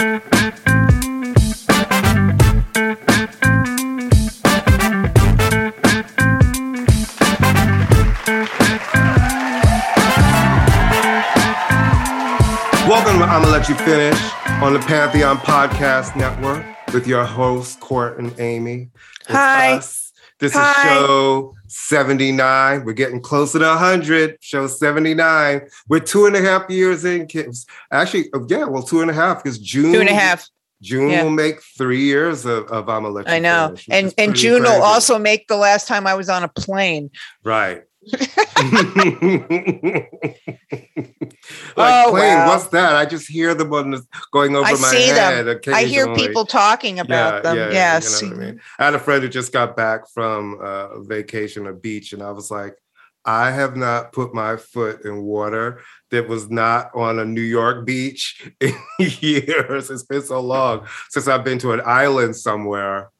Welcome to I'm gonna let you finish on the Pantheon Podcast Network with your hosts Court and Amy. It's Hi. us. This Hi. is show 79. We're getting closer to 100. Show 79. We're two and a half years in. Actually, oh, yeah, well, two and a half because June. Two and a half. June Yeah. will make three years of, of I'm you I know. finish, And and June will also make the last time I was on a plane. Right. like Oh, wow. what's that? I just hear them on the, going over I my see head. them. I hear people talking about them. yes. You know what I mean? I had a friend who just got back from uh, a vacation, a beach, and I was like, I have not put my foot in water that was not on a New York beach in years. It's been so long since I've been to an island somewhere.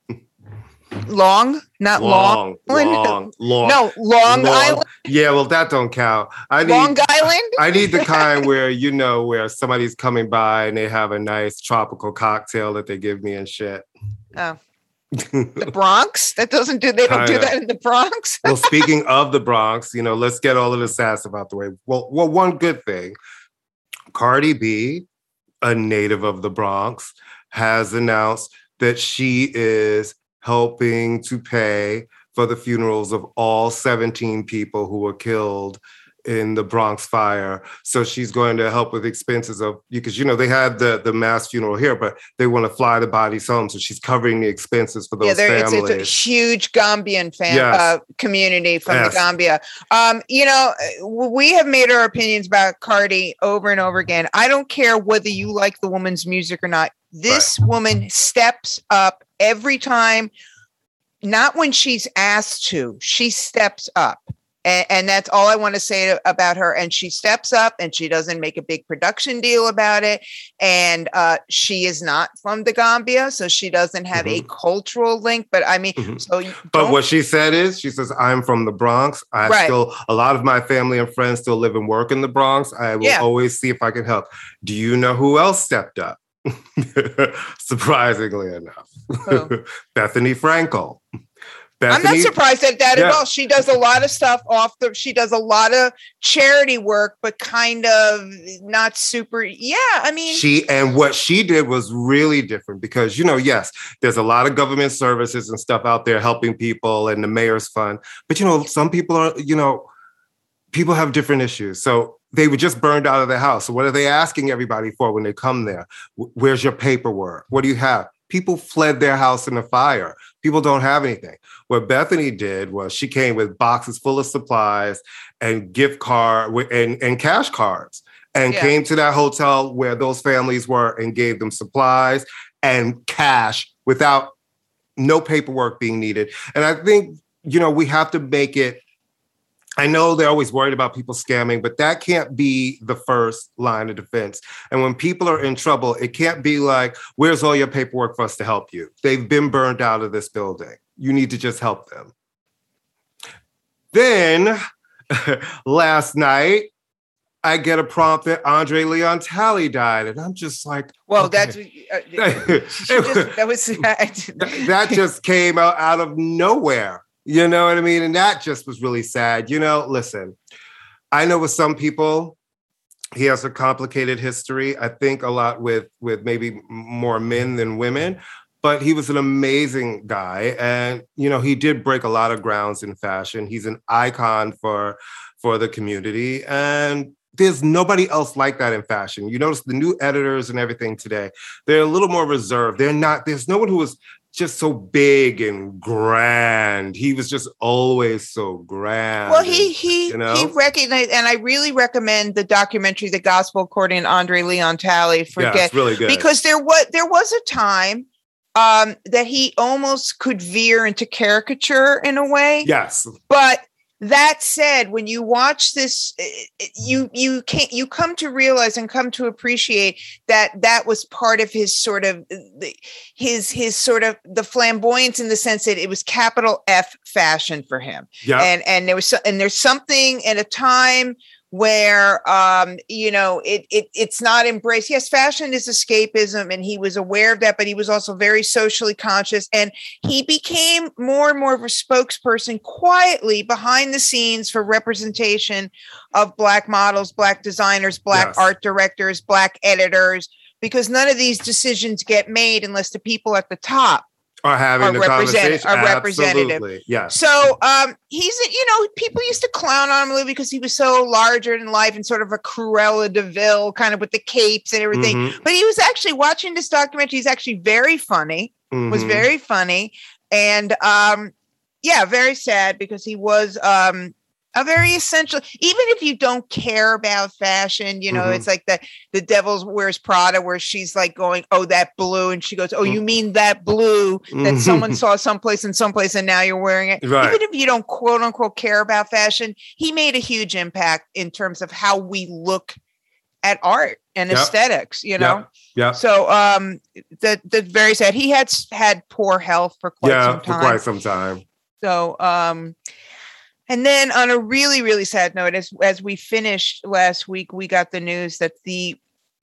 Long, not long. Long, long, long. No, Long, Island. Yeah, well, that don't count. I need Long Island. I need the kind where you know where somebody's coming by and they have a nice tropical cocktail that they give me and shit. Oh, the Bronx. That doesn't do. They don't do Kinda. that in the Bronx. well, speaking of the Bronx, you know, let's get all of the sass about the way. Well, well, one good thing, Cardi B, a native of the Bronx, has announced that she is helping to pay for the funerals of all 17 people who were killed in the Bronx fire. So she's going to help with expenses of because you know they had the the mass funeral here, but they want to fly the bodies home. So she's covering the expenses for those yeah, there, it's, families. it's a huge Gambian fan Yes. uh, community from Yes. the Gambia. Um, you know, uh, we have made our opinions about Cardi over and over again. I don't care whether you like the woman's music or not. This woman steps up every time. Not when she's asked to. She steps up. And, and that's all I want to say about her. And she steps up and she doesn't make a big production deal about it. And uh, she is not from the Gambia, so she doesn't have a cultural link. But I mean, Mhm. so But what she said is, she says, I'm from the Bronx. I Right. still, a lot of my family and friends still live and work in the Bronx. I will Yeah. always see if I can help. Do you know who else stepped up? Surprisingly enough, Who? Oh. Bethenny Frankel. I'm not surprised at that Yeah. at all. She does a lot of stuff off the. She does a lot of charity work, but kind of not super. Yeah, I mean, she and what she did was really different because you know yes there's a lot of government services and stuff out there helping people and the mayor's fund but you know some people are you know people have different issues so they were just burned out of their house so what are they asking everybody for when they come there where's your paperwork what do you have people fled their house in a fire people don't have anything what bethenny did was she came with boxes full of supplies and gift card and, and cash cards and Yeah. came to that hotel where those families were and gave them supplies and cash without no paperwork being needed. And I think, you know, we have to make it. I know they're always worried about people scamming, but that can't be the first line of defense. And when people are in trouble, it can't be like, where's all your paperwork for us to help you? They've been burned out of this building. You need to just help them. Then last night, I get a prompt that Andre Leon Talley died. And I'm just like, well, okay. that's uh, just, that was that just came out, out of nowhere. You know what I mean? And that just was really sad. You know, listen, I know with some people, he has a complicated history. I think a lot with with maybe more men than women, but he was an amazing guy, and you know he did break a lot of grounds in fashion. He's an icon for for the community, and there's nobody else like that in fashion. You notice the new editors and everything today; they're a little more reserved. They're not. There's no one who was just so big and grand. He was just always so grand. Well, he he you know? he recognized, and I really recommend the documentary, "The Gospel According to Andre Leon Talley." yeah, Forget it's really good because there was there was a time um, that he almost could veer into caricature in a way. yes, But that said, when you watch this, eh, eh, you you can't you come to realize and come to appreciate that that was part of his sort of eh, the- his his sort of the flamboyance in the sense that it was capital F fashion for him yeah. and and there was so, and there's something at a time where um you know it, it it's not embraced yes fashion is escapism and he was aware of that but he was also very socially conscious and he became more and more of a spokesperson quietly behind the scenes for representation of black models black designers black yes. art directors black editors because none of these decisions get made unless the people at the top are having are the conversation. Are representative. Yeah. So um, he's you know people used to clown on him because he was so larger than life and sort of a Cruella de Vil kind of with the capes and everything. Mm-hmm. But he was actually watching this documentary. He's actually very funny. Mm-hmm. Was very funny and um, yeah, very sad because he was um, a very essential even if you don't care about fashion you know mm-hmm. it's like the the devil's wears prada where she's like going oh that blue and she goes oh you mm-hmm. mean that blue that mm-hmm. someone saw someplace and someplace and now you're wearing it right. even if you don't quote unquote care about fashion he made a huge impact in terms of how we look at art and yep. aesthetics you know yeah so um the the very sad he had had poor health for quite yeah, some time for quite some time so um and then on a really, really sad note, as as we finished last week, we got the news that the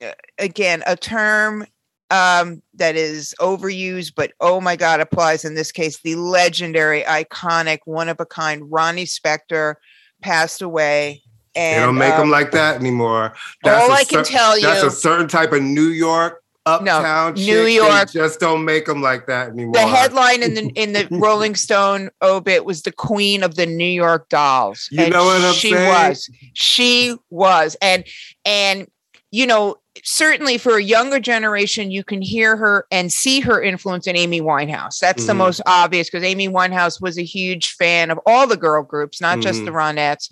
uh, again a term um, that is overused, but oh my God, applies in this case. The legendary, iconic, one of a kind Ronnie Spector passed away. And, they don't make um, them like that anymore. That's all I can tell you. That's a certain type of New York uptown no, New York just don't make them like that anymore. The headline in the in the Rolling Stone obit was the queen of the New York dolls. You know what I'm she saying? was. She was. And and you know, certainly for a younger generation, you can hear her and see her influence in Amy Winehouse. That's mm-hmm. the most obvious because Amy Winehouse was a huge fan of all the girl groups, not mm-hmm. just the Ronettes.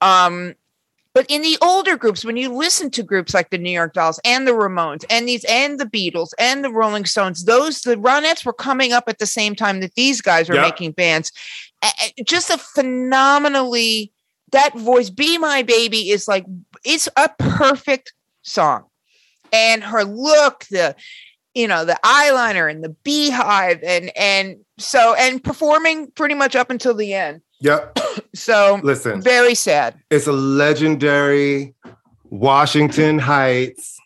Um, but in the older groups, when you listen to groups like the New York Dolls and the Ramones and these and the Beatles and the Rolling Stones, those the Ronettes were coming up at the same time that these guys were yep. making bands. Just a phenomenally that voice, "Be My Baby," is like it's a perfect song, and her look, the you know the eyeliner and the beehive, and and so and performing pretty much up until the end Yep. so listen, very sad. It's a legendary Washington Heights.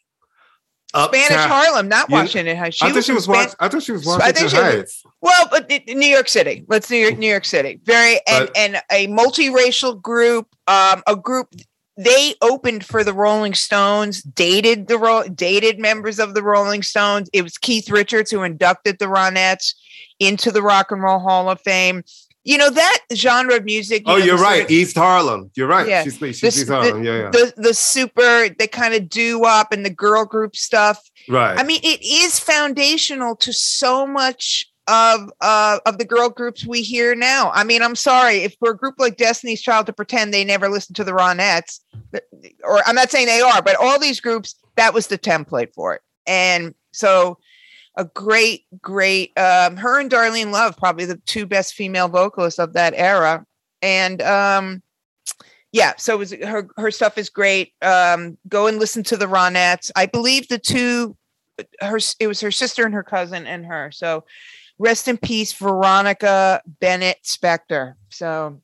Uptown. Spanish Harlem, not Washington Heights. She I thought she was. Span- I thought she was Washington she Heights. Was, well, but New York City. Let's New York, New York City. Very and and a multiracial group. Um, a group they opened for the Rolling Stones, dated the dated members of the Rolling Stones. It was Keith Richards who inducted the Ronettes into the Rock and Roll Hall of Fame you know that genre of music. You oh, know, you're right. Sort of, East Harlem. You're right. Yeah. She's, she's the, East Harlem. The, yeah, yeah. The the super the kind of doo wop and the girl group stuff. Right. I mean, it is foundational to so much of uh of the girl groups we hear now. I mean, I'm sorry if for a group like Destiny's Child to pretend they never listened to the Ronettes, or I'm not saying they are, but all these groups that was the template for it. And so a great, great. Um, her and Darlene Love, probably the two best female vocalists of that era, and um, yeah. So was, her her stuff is great. Um, go and listen to the Ronettes. I believe the two, her it was her sister and her cousin and her. So rest in peace, Veronica Bennett Spector. So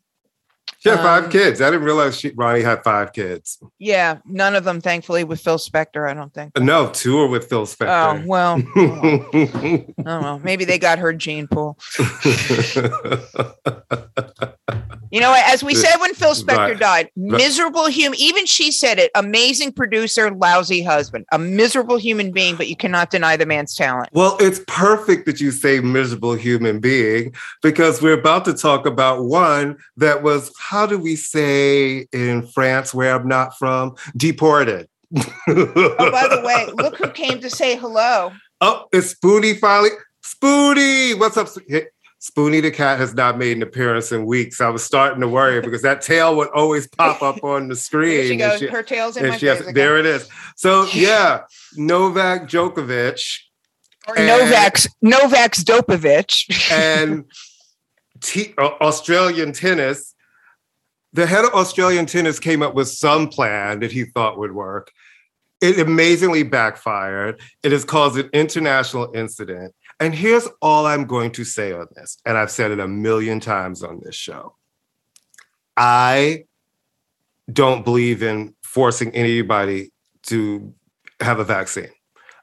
she had five um, kids. I didn't realize she, Ronnie had five kids. Yeah, none of them, thankfully, with Phil Spector. I don't think. No, two are with Phil Spector. Oh well, I don't know. Maybe they got her gene pool. You know, as we said when Phil Spector right. died, miserable human. Even she said it. Amazing producer, lousy husband. A miserable human being, but you cannot deny the man's talent. Well, it's perfect that you say miserable human being because we're about to talk about one that was, how do we say in France, where I'm not from, deported. oh, by the way, look who came to say hello. Oh, it's Spoonie finally. Spoonie, what's up? Spoonie the cat has not made an appearance in weeks. I was starting to worry because that tail would always pop up on the screen. she goes. She, Her tail's in my face. Has, there it is. So yeah, Novak Djokovic. Or and, Novak's Novak's Dopovic. and t- uh, Australian tennis. The head of Australian tennis came up with some plan that he thought would work. It amazingly backfired. It has caused an international incident. And here's all I'm going to say on this, and I've said it a million times on this show. I don't believe in forcing anybody to have a vaccine.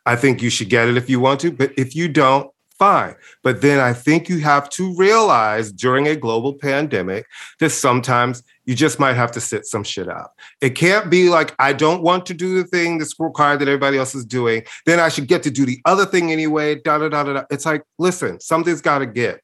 I think you should get it if you want to, but if you don't, fine. But then I think you have to realize during a global pandemic that sometimes you just might have to sit some shit out. It can't be like, I don't want to do the thing that's required that everybody else is doing. Then I should get to do the other thing anyway. Da da da da. da. It's like, listen, something's got to give.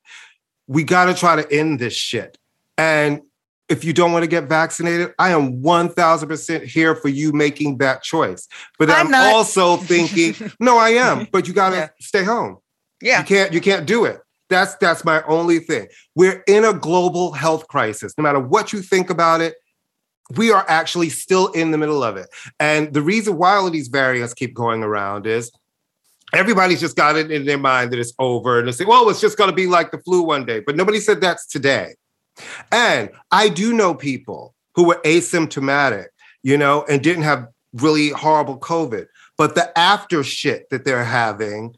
We got to try to end this shit. And if you don't want to get vaccinated, I am 1000% here for you making that choice. But I'm, I'm also thinking, no, I am, but you got to yeah. stay home. Yeah. You can't you can't do it. That's that's my only thing. We're in a global health crisis. No matter what you think about it, we are actually still in the middle of it. And the reason why all these variants keep going around is everybody's just got it in their mind that it's over and they say, well, it's just going to be like the flu one day. But nobody said that's today. And I do know people who were asymptomatic, you know, and didn't have really horrible COVID. But the after shit that they're having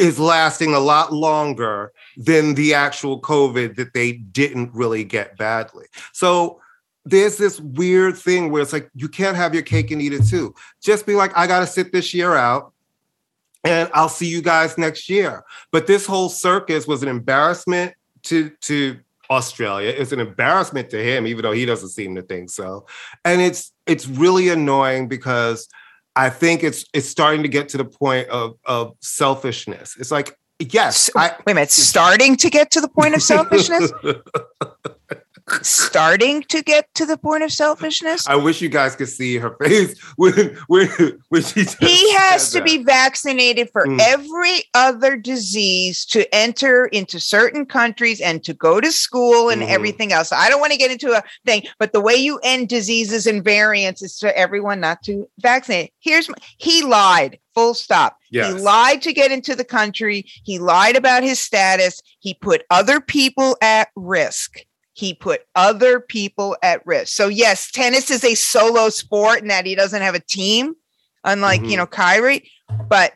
is lasting a lot longer than the actual COVID that they didn't really get badly. So there's this weird thing where it's like you can't have your cake and eat it too. Just be like, I got to sit this year out and I'll see you guys next year. But this whole circus was an embarrassment to to Australia. It's an embarrassment to him, even though he doesn't seem to think so. And it's it's really annoying because I think it's it's starting to get to the point of of selfishness. It's like, yes, I, wait a minute, starting to get to the point of selfishness. starting to get to the point of selfishness. I wish you guys could see her face when when, when she. He has to that. be vaccinated for mm. every other disease to enter into certain countries and to go to school and mm. everything else. I don't want to get into a thing, but the way you end diseases and variants is for everyone not to vaccinate. Here's my, he lied. Full stop. Yes. He lied to get into the country. He lied about his status. He put other people at risk he put other people at risk. So yes, tennis is a solo sport and that he doesn't have a team, unlike mm-hmm. you know Kyrie, but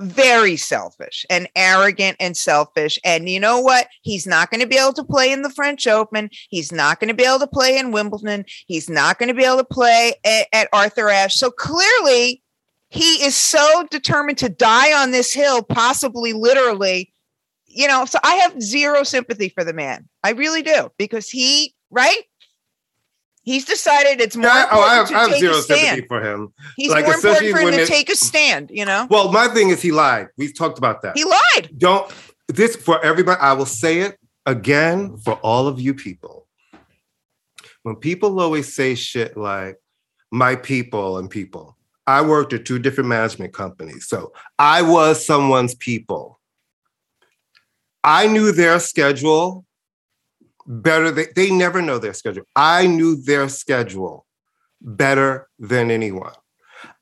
very selfish and arrogant and selfish. And you know what? He's not going to be able to play in the French Open. He's not going to be able to play in Wimbledon. He's not going to be able to play at, at Arthur Ashe. So clearly, he is so determined to die on this hill, possibly literally, you know, so I have zero sympathy for the man. I really do because he, right? He's decided it's more. Yeah, oh, I have, I have zero sympathy for him. He's like, more important for him to it, take a stand. You know. Well, my thing is he lied. We've talked about that. He lied. Don't this for everybody. I will say it again for all of you people. When people always say shit like "my people" and people, I worked at two different management companies, so I was someone's people. I knew their schedule better. They, they never know their schedule. I knew their schedule better than anyone.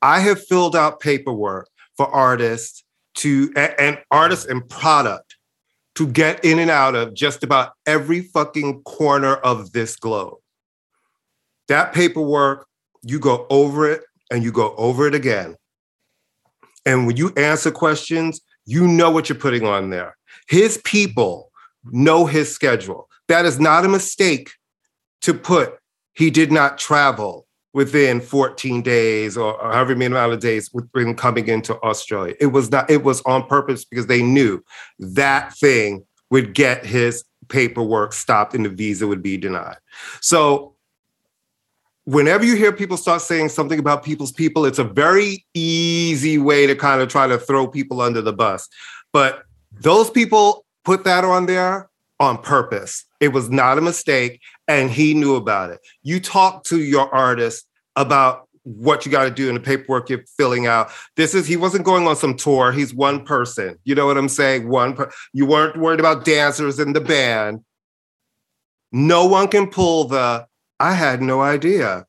I have filled out paperwork for artists to and artists and product to get in and out of just about every fucking corner of this globe. That paperwork, you go over it and you go over it again. And when you answer questions, you know what you're putting on there. His people know his schedule. That is not a mistake to put he did not travel within 14 days or, however many amount of days within coming into Australia. It was not, it was on purpose because they knew that thing would get his paperwork stopped and the visa would be denied. So whenever you hear people start saying something about people's people, it's a very easy way to kind of try to throw people under the bus. But those people put that on there on purpose. It was not a mistake, and he knew about it. You talk to your artist about what you got to do in the paperwork you're filling out. This is he wasn't going on some tour. He's one person. You know what I'm saying? One per, you weren't worried about dancers in the band. No one can pull the I had no idea.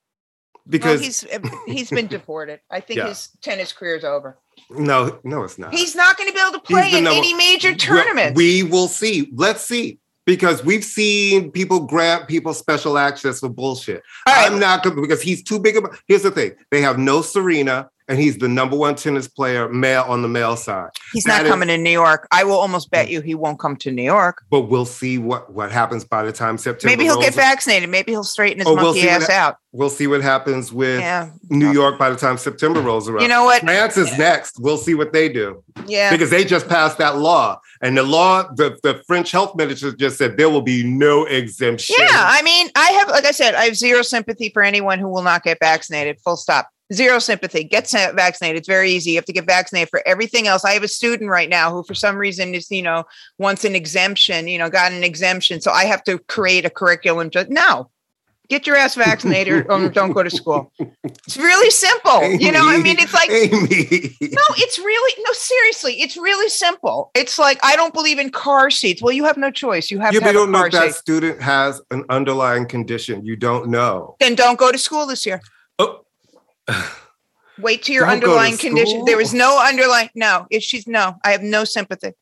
Because well, he's he's been deported. I think yeah. his tennis career is over. No, no, it's not. He's not going to be able to play in any major tournament. We will see. Let's see. Because we've seen people grant people special access for bullshit. Right. I'm not going because he's too big of a. Here's the thing: they have no Serena and he's the number one tennis player male on the male side. He's That not is- coming to New York. I will almost bet mm. you he won't come to New York. But we'll see what what happens by the time September. Maybe he'll get vaccinated. Maybe he'll straighten his Oh, we'll monkey see ass hap- out. We'll see what happens with Yeah. New York by the time September rolls around. You know what? France is next. We'll see what they do Yeah. because they just passed that law, and the law, the, the French health minister just said there will be no exemption. Yeah, I mean, I have, like I said, I have zero sympathy for anyone who will not get vaccinated. Full stop. Zero sympathy. Get vaccinated. It's very easy. You have to get vaccinated for everything else. I have a student right now who, for some reason, is you know wants an exemption. You know, got an exemption, so I have to create a curriculum. Just no. Get your ass vaccinated or don't go to school. It's really simple. You know, I mean, it's like Amy. no, it's really no, seriously, it's really simple. It's like I don't believe in car seats. Well, you have no choice. You have Yeah, to have you a don't know that student has an underlying condition. You don't know. Then don't go to school this year. Wait to your Don't go to underlying condition. There was no underlying. No, if she's no, I have no sympathy.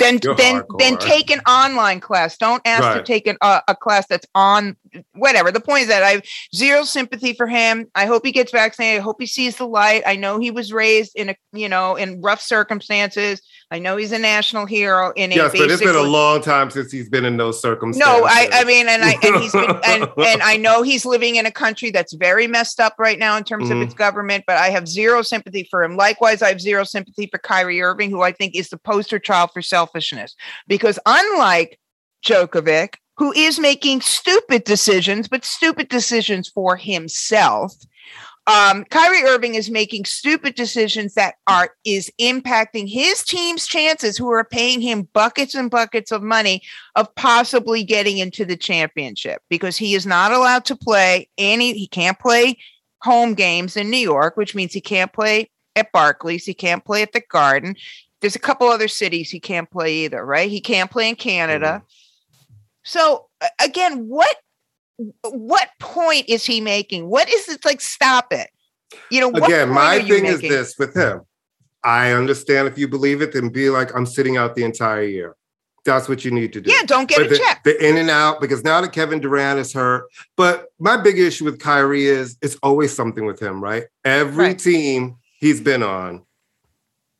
Then, You're then, then take an online class. Don't ask to take an, uh, a class that's on whatever. The point is that I have zero sympathy for him. I hope he gets vaccinated. I hope he sees the light. I know he was raised in a, you know, in rough circumstances. I know he's a national hero in a Yes, but it's been a long time since he's been in those circumstances. no, I, I mean, and I and he's been, and and I know he's living in a country that's very messed up right now in terms of Mhm. its government. But I have zero sympathy for him. Likewise, I have zero sympathy for Kyrie Irving, who I think is the poster child for selfishness. Because unlike Djokovic, who is making stupid decisions, but stupid decisions for himself. Um, Kyrie Irving is making stupid decisions that are is impacting his team's chances, who are paying him buckets and buckets of money of possibly getting into the championship because he is not allowed to play any. He can't play home games in New York, which means he can't play at Barclays. He can't play at the Garden. There's a couple other cities he can't play either, right? He can't play in Canada. So again, what what point is he making? What is it like? Stop it. You know, Again, my thing is this with him. I understand if you believe it, then be like, I'm sitting out the entire year. That's what you need to do. Yeah, don't get But a the, check. the in and out, because now that Kevin Durant is hurt. But my big issue with Kyrie is it's always something with him, right? Every Right. team he's been on,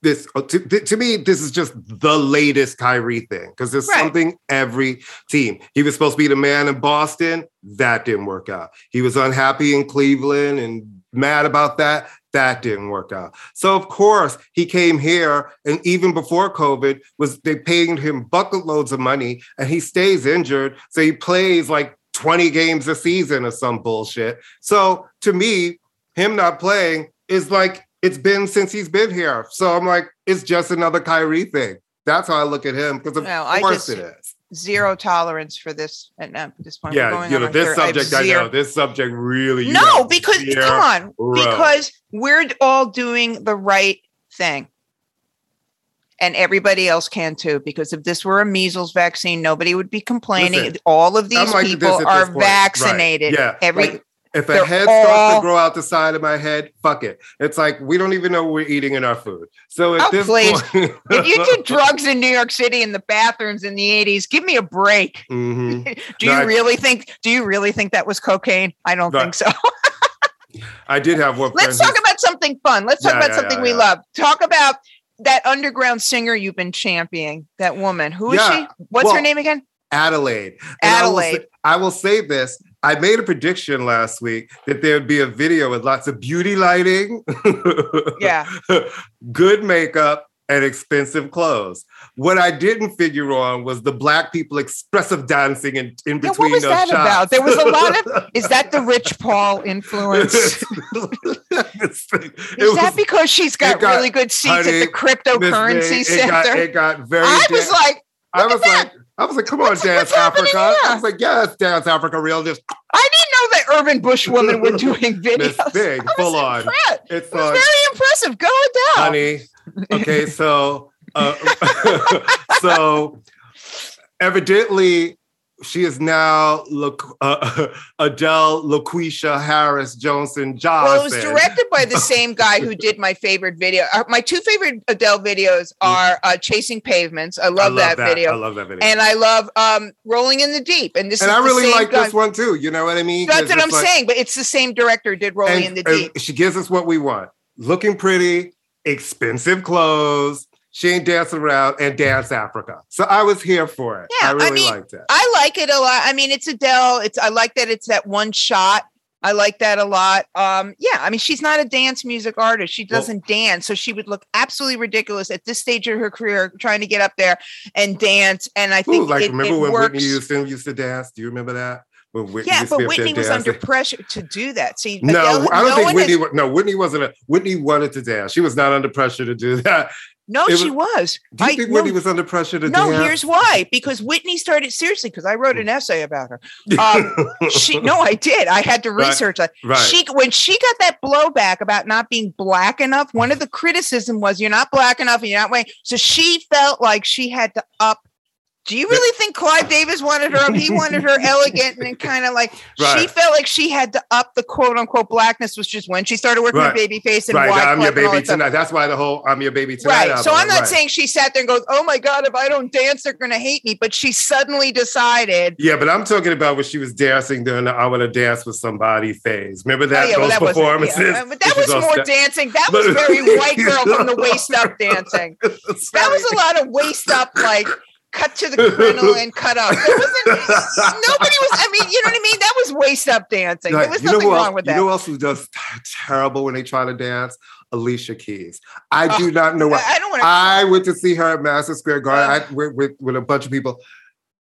this uh, to, to me, this is just the latest Kyrie thing because there's Right. something every team. He was supposed to be the man in Boston. That didn't work out. He was unhappy in Cleveland and mad about that. That didn't work out. So of course he came here, and even before COVID, was they paying him bucket loads of money, and he stays injured, so he plays like 20 games a season or some bullshit. So to me, him not playing is like it's been since he's been here. So I'm like, it's just another Kyrie thing. That's how I look at him because of No, I course just- it is. Zero tolerance for this at at uh, this point. Yeah, going you know a this third- I subject. I, zero- know this subject really. No, know, because come on, row. because we're all doing the right thing. And everybody else can too, because if this were a measles vaccine, nobody would be complaining. Listen, all of these like people are point. Right. vaccinated. Yeah, Every like, if a they're head starts to grow out the side of my head, fuck it. It's like we don't even know what we're eating in our food. So at Oh, this please. point, if you did drugs in New York City in the bathrooms in the 80s, give me a break. Mhm. Do No, you I- really think do you really think that was cocaine? I don't think so. I did have one. Let's talk who's- about something fun. Let's talk Yeah, about yeah, something yeah, we love. Talk about that underground singer you've been championing, that woman. Who is she? What's her name again? Adelaide. And I will say- Adelaide. I will say this. I made a prediction last week that there would be a video with lots of beauty lighting, Yeah. good makeup, and expensive clothes. What I didn't figure on was the black people expressive dancing in, in Yeah, between what was that shots. about? There was a lot of is that the Rich Paul influence? is that was- because she's got, got- really good seats honey, at the cryptocurrency May, it center? got, it got very. I was like, I was at like, I was like, come on, What's- Dance what's Africa. I was like, yes, Dance Africa, real just I didn't know that urban bush women were doing videos. Big, full on. impressed. It's It was on, very impressive. Go Adele. honey. Okay, so, uh, so evidently, she is now La- uh, Adele LaQuisha Harris Johnson Johnson. Well, it was directed by the same guy who did my favorite video. Uh, my two favorite Adele videos are uh, "Chasing Pavements." I love, I love that, video. I love that video. and I love um, "Rolling in the Deep." And this is And I really like guy. this one too. You know what I mean? That's what I'm like- saying. But it's the same director who did "Rolling in the Deep." she gives us what we want: looking pretty, expensive clothes. She ain't dancing around and dance Africa. So I was here for it. Yeah, I I really mean, liked it. I like it a lot. I mean, it's Adele. It's I like that it's that one shot. I like that a lot. Um, yeah, I mean, she's not a dance music artist. She doesn't dance, so she would look absolutely ridiculous at this stage of her career, trying to get up there and dance. And I think Ooh, like it, remember it when works. Whitney Houston used to dance? Do you remember that? When Whitney yeah, but be up there Whitney was under pressure to do that. See, No, Adele- I don't no think Whitney. has- no, Whitney wasn't a. Whitney wanted to dance. She was not under pressure to do that. No, she was. Do you I- think no, Whitney was under pressure to do that? no, here's why. Because Whitney started seriously. Because I wrote an essay about her. Um, she no, I did. I had to Right, research that. right. She when she got that blowback about not being black enough, one of the criticism was you're not black enough and you're not white. So she felt like she had to up. Do you really think Clive Davis wanted her up? He wanted her elegant and kind of like she felt like she had to up the quote unquote blackness, which is when she started working Right. with Babyface and right, Wyclef I'm your baby that stuff. tonight. That's why the whole "I'm your baby tonight." Right. So I'm not right. saying she sat there and goes, "Oh my god, if I don't dance, they're going to hate me." But she suddenly decided. Yeah, but I'm talking about when she was dancing during the "I Want to Dance with Somebody" phase. Remember that oh, yeah, well, those that wasn't- performances? yeah, but that was more step- dancing. That was very white girl from the waist up dancing. That was a lot of waist up, like cut to the crinoline, cut up. There wasn't nobody was. I mean, you know what I mean? That was waist up dancing. Like, there was you nothing wrong else, with You know who else who does t- terrible when they try to dance? Alicia Keys. I Oh, do not know why. I, I don't want to. I went to see her at Madison Square Garden Uh. I, with, with, with a bunch of people.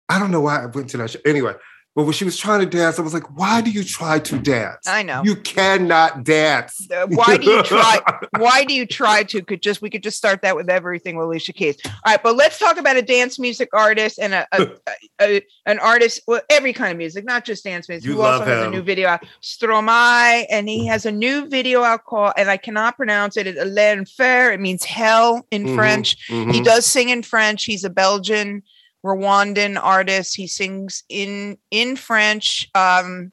I don't know why I went to that show. Anyway, but when she was trying to dance, I was like, why do you try to dance? I know. You cannot dance. Uh, why do you try? Why do you try to? Could just we could just start that with everything with Alicia Keys. All right, but let's talk about a dance music artist and a, a, a- an artist. Well, every kind of music, not just dance music. You who also love has a him. new video out, Stromae, and he has a new video out called, and I cannot pronounce it. It's L'Enfer. It means hell in Mhm, French. He mhm. does sing in French. He's a Belgian Rwandan artist. He sings in in French. Um,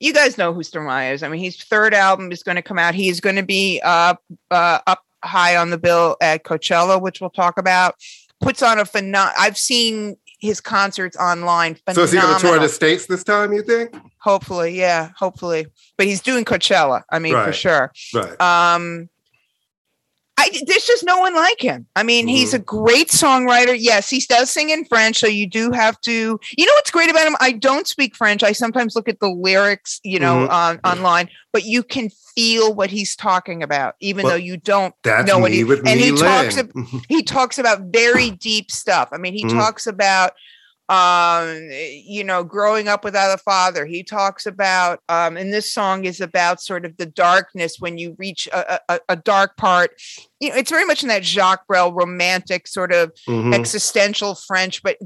you guys know who Stromae is. I mean, his third album is going to come out. He's going to be uh, uh, up high on the bill at Coachella, which we'll talk about. Puts on a phenomenal. I've seen his concerts online. So is he going to tour the states this time? You think? Hopefully, yeah, hopefully. But he's doing Coachella. I mean, for sure. Right. Um, I there's just no one like him. I mean, he's Mm-hmm. a great songwriter. Yes, he does sing in French, so you do have to. You know what's great about him? I don't speak French. I sometimes look at the lyrics, you know, Mhm. on online, but you can feel what he's talking about, even Well, though you don't. That's know what he- and he talks. He talks about very deep stuff. I mean, he Mhm. talks about um you know growing up without a father he talks about um and this song is about sort of the darkness when you reach a, a, a dark part. You know it's very much in that jacques brel romantic sort of Mhm, existential french but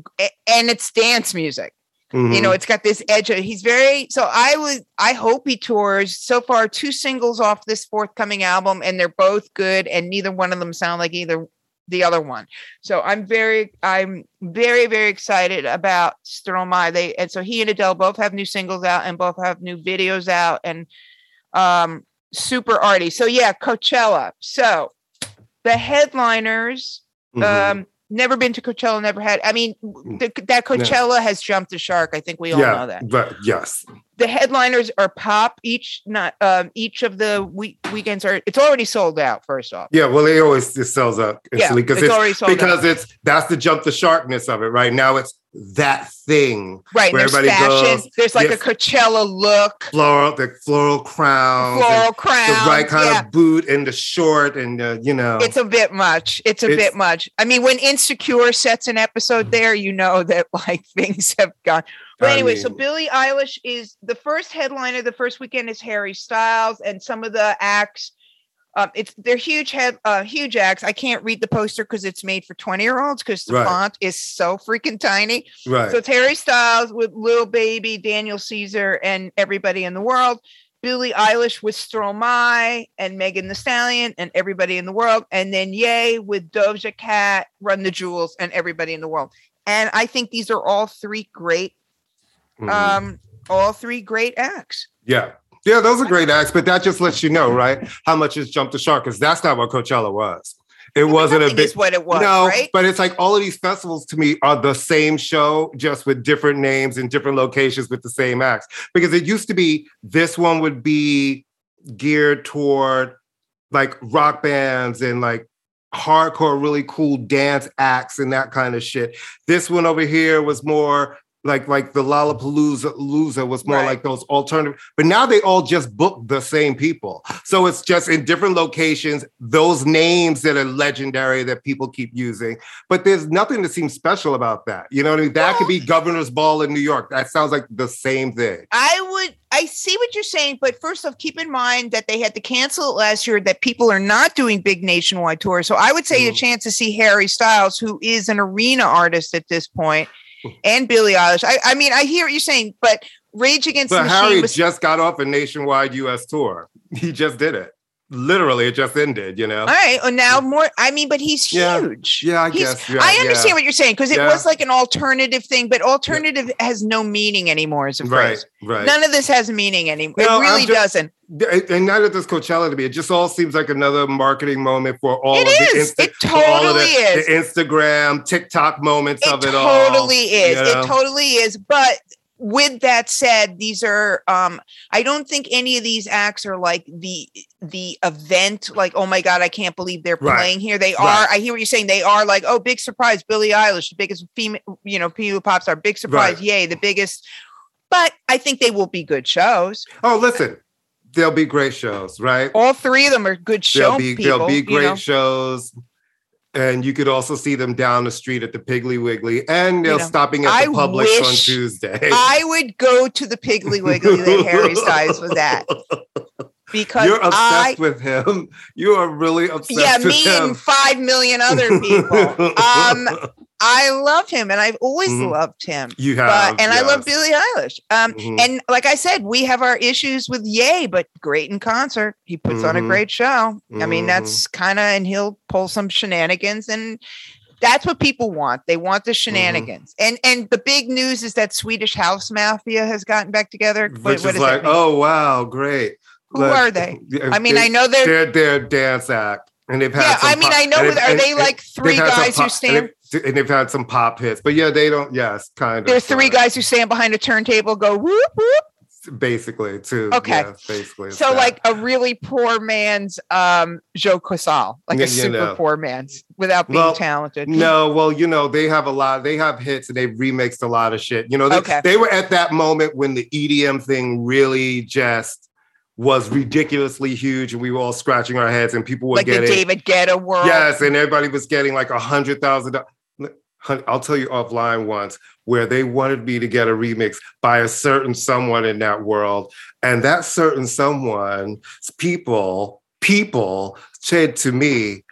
and it's dance music. You mhm. know it's got this edge of he's very so i would i hope he tours so far two singles off this forthcoming album and they're both good and neither one of them sound like either the other one. So i'm very i'm very very excited about stromae. They and so he and adele both have new singles out and both have new videos out and um super arty. So yeah coachella. So the headliners Mhm. um never been to coachella never had i mean the, that coachella has jumped the shark. I think we all yeah, know that. but yes, the headliners are pop each not um each of the week weekends are it's already sold out first off yeah. Well, it always it sells out yeah it's, because it's already sold because out it's that's the jump the sharpness of it. Right now, it's that thing right where there's everybody fashion goes, there's like a coachella look floral, the floral crown, floral crown the right kind yeah. of boot and the short and uh, you know it's a bit much it's a It's- bit much i mean when insecure sets an episode there you know that like things have gone but I anyway, so mean- Billie Eilish is the first headliner. The first weekend is Harry Styles, and some of the acts. Um, it's they're huge head, uh, huge acts. I can't read the poster because it's made for twenty year olds because the Right. font is so freaking tiny. right. So it's Harry Styles with Lil Baby, Daniel Caesar, and everybody in the world. Billie Eilish with Stromae and Megan Thee Stallion and everybody in the world, and then Yay with Doja Cat, Run the Jewels, and everybody in the world. And I think these are all three great Mhm. Um, all three great acts. yeah. Yeah, those are great acts, but that just lets you know, right? How much has jumped the shark because that's not what Coachella was. It wasn't a big what it was, no, right? but it's like all of these festivals to me are the same show, just with different names and different locations with the same acts. Because it used to be this one would be geared toward like rock bands and like hardcore, really cool dance acts and that kind of shit. This one over here was more like like the Lollapalooza Loza was more Right. like those alternative, but now they all just book the same people. So it's just in different locations, those names that are legendary that people keep using. But there's nothing that seems special about that. You know what I mean? That could be Governor's Ball in New York. That sounds like the same thing. I would I see what you're saying, but first off, keep in mind that they had to cancel it last year, that people are not doing big nationwide tours. So I would say a Mhm. chance to see Harry Styles, who is an arena artist at this point, and Billie Eilish. I, I mean, I hear what you're saying, but Rage Against the But Machine Harry was just got off a nationwide US tour. He just did it. Literally, it just ended, you know? all right. And now more, I mean, but he's huge. Yeah, I He's- guess. Yeah, I understand yeah. what you're saying because it Yeah. was like an alternative thing, but alternative has no meaning anymore as a Right, phrase. right. None of this has meaning anymore. No, it really just- doesn't. and neither does Coachella to me. It just all seems like another marketing moment for all It of the is. It for all of the, totally is. the Instagram, TikTok moments It of it all. totally is. you know? It totally is. But with that said, these are um I don't think any of these acts are like the the event, like, oh my God, I can't believe they're Right. playing here. They Right. are, I hear what you're saying. They are like, oh, big surprise, Billie Eilish, the biggest female, you know, female pop star, big surprise, Right. yay, the biggest. But I think they will be good shows. Oh, listen, there'll be great shows, right? All three of them are good shows There'll be people. there'll be you great know? shows. And you could also see them down the street at the Piggly Wiggly, and they're know, stopping at I the Publix on Tuesday. I would go to the Piggly Wiggly that Harry Styles was at because You're obsessed I with him. You are really obsessed with him. yeah, me and five million other people. um, I love him, and I've always Mhm. loved him. you have, But and I love. Billie Eilish. Um, Mhm. and like I said, we have our issues with Yay, but great in concert. He puts on a Mhm. great show. I mean, Mhm. that's kind of, and he'll pull some shenanigans, and that's what people want. They want Mm-hmm. the shenanigans. And and the big news is that Swedish House Mafia has gotten back together. What- Which what is does like, oh wow, great. Who Look, are they? I mean, I know they're. they're they're dance act, and they've had. Yeah, some I mean, pop- I know. Are and- they and like three they've had some guys who stand? And they've, and they've had some pop hits, but yeah, they don't. Yes, kind of. There's three guys who stand behind a turntable, go whoop whoop. basically too. Okay. yeah, basically. So that. like a really poor man's um Joe Quasal, like Yeah, a super know. poor man's without being Well, talented. No, well, you know, they have a lot, they have hits and they've remixed a lot of shit. You know, they, Okay. they were at that moment when the EDM thing really just was ridiculously huge and we were all scratching our heads and people were like the getting David Guetta world. Yes, and everybody was getting like a hundred thousand dollars. I'll tell you offline once where they wanted me to get a remix by a certain someone in that world. And that certain someone's people, people said to me,